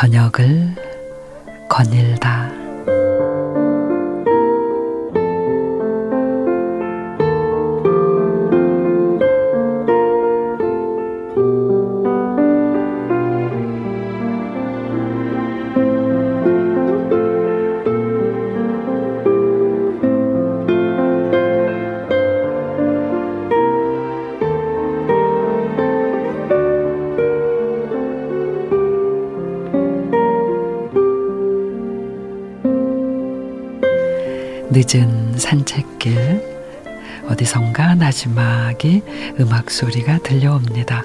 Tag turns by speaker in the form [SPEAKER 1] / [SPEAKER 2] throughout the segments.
[SPEAKER 1] 저녁을 거닐다. 늦은 산책길 어디선가 나지막이 음악 소리가 들려옵니다.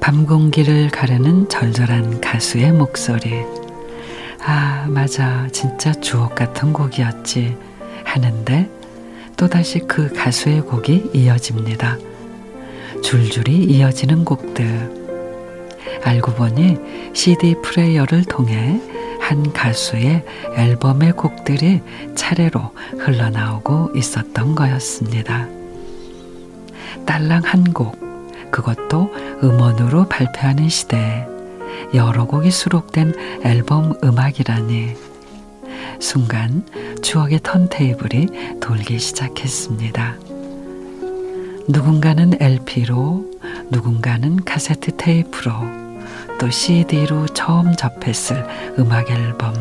[SPEAKER 1] 밤 공기를 가르는 절절한 가수의 목소리. 아, 맞아. 진짜 주옥 같은 곡이었지. 하는데 또다시 그 가수의 곡이 이어집니다. 줄줄이 이어지는 곡들. 알고 보니 CD 플레이어를 통해 한 가수의 앨범의 곡들이 차례로 흘러나오고 있었던 거였습니다. 딸랑 한 곡, 그것도 음원으로 발표하는 시대에 여러 곡이 수록된 앨범 음악이라니 순간 추억의 턴테이블이 돌기 시작했습니다. 누군가는 LP로, 누군가는 카세트 테이프로, 또 CD로 처음 접했을 음악 앨범.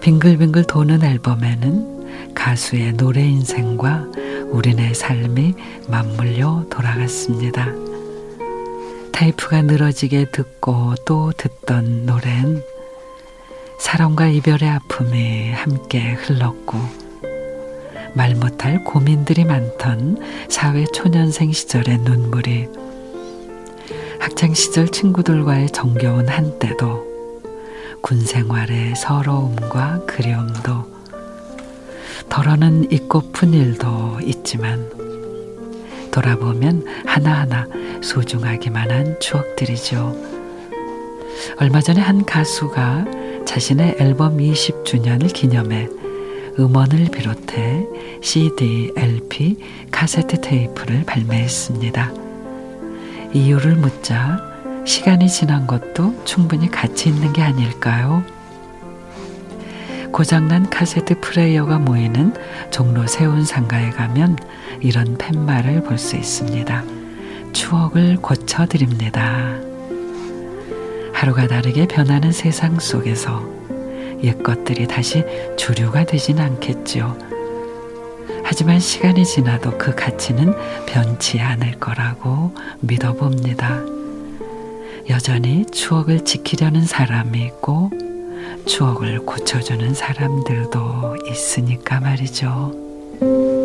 [SPEAKER 1] 빙글빙글 도는 앨범에는 가수의 노래 인생과 우리네 삶이 맞물려 돌아갔습니다. 테이프가 늘어지게 듣고 또 듣던 노래는 사랑과 이별의 아픔이 함께 흘렀고 말 못할 고민들이 많던 사회 초년생 시절의 눈물이 학창 시절 친구들과의 정겨운 한때도 군 생활의 서러움과 그리움도 덜어는 잊고픈 일도 있지만 돌아보면 하나하나 소중하기만 한 추억들이죠. 얼마 전에 한 가수가 자신의 앨범 20주년을 기념해 음원을 비롯해 CD, LP, 카세트 테이프를 발매했습니다. 이유를 묻자 시간이 지난 것도 충분히 가치 있는 게 아닐까요? 고장난 카세트 플레이어가 모이는 종로 세운 상가에 가면 이런 팻말을 볼 수 있습니다. 추억을 고쳐드립니다. 하루가 다르게 변하는 세상 속에서 옛 것들이 다시 주류가 되진 않겠죠. 하지만 시간이 지나도 그 가치는 변치 않을 거라고 믿어봅니다. 여전히 추억을 지키려는 사람이 있고 추억을 고쳐주는 사람들도 있으니까 말이죠.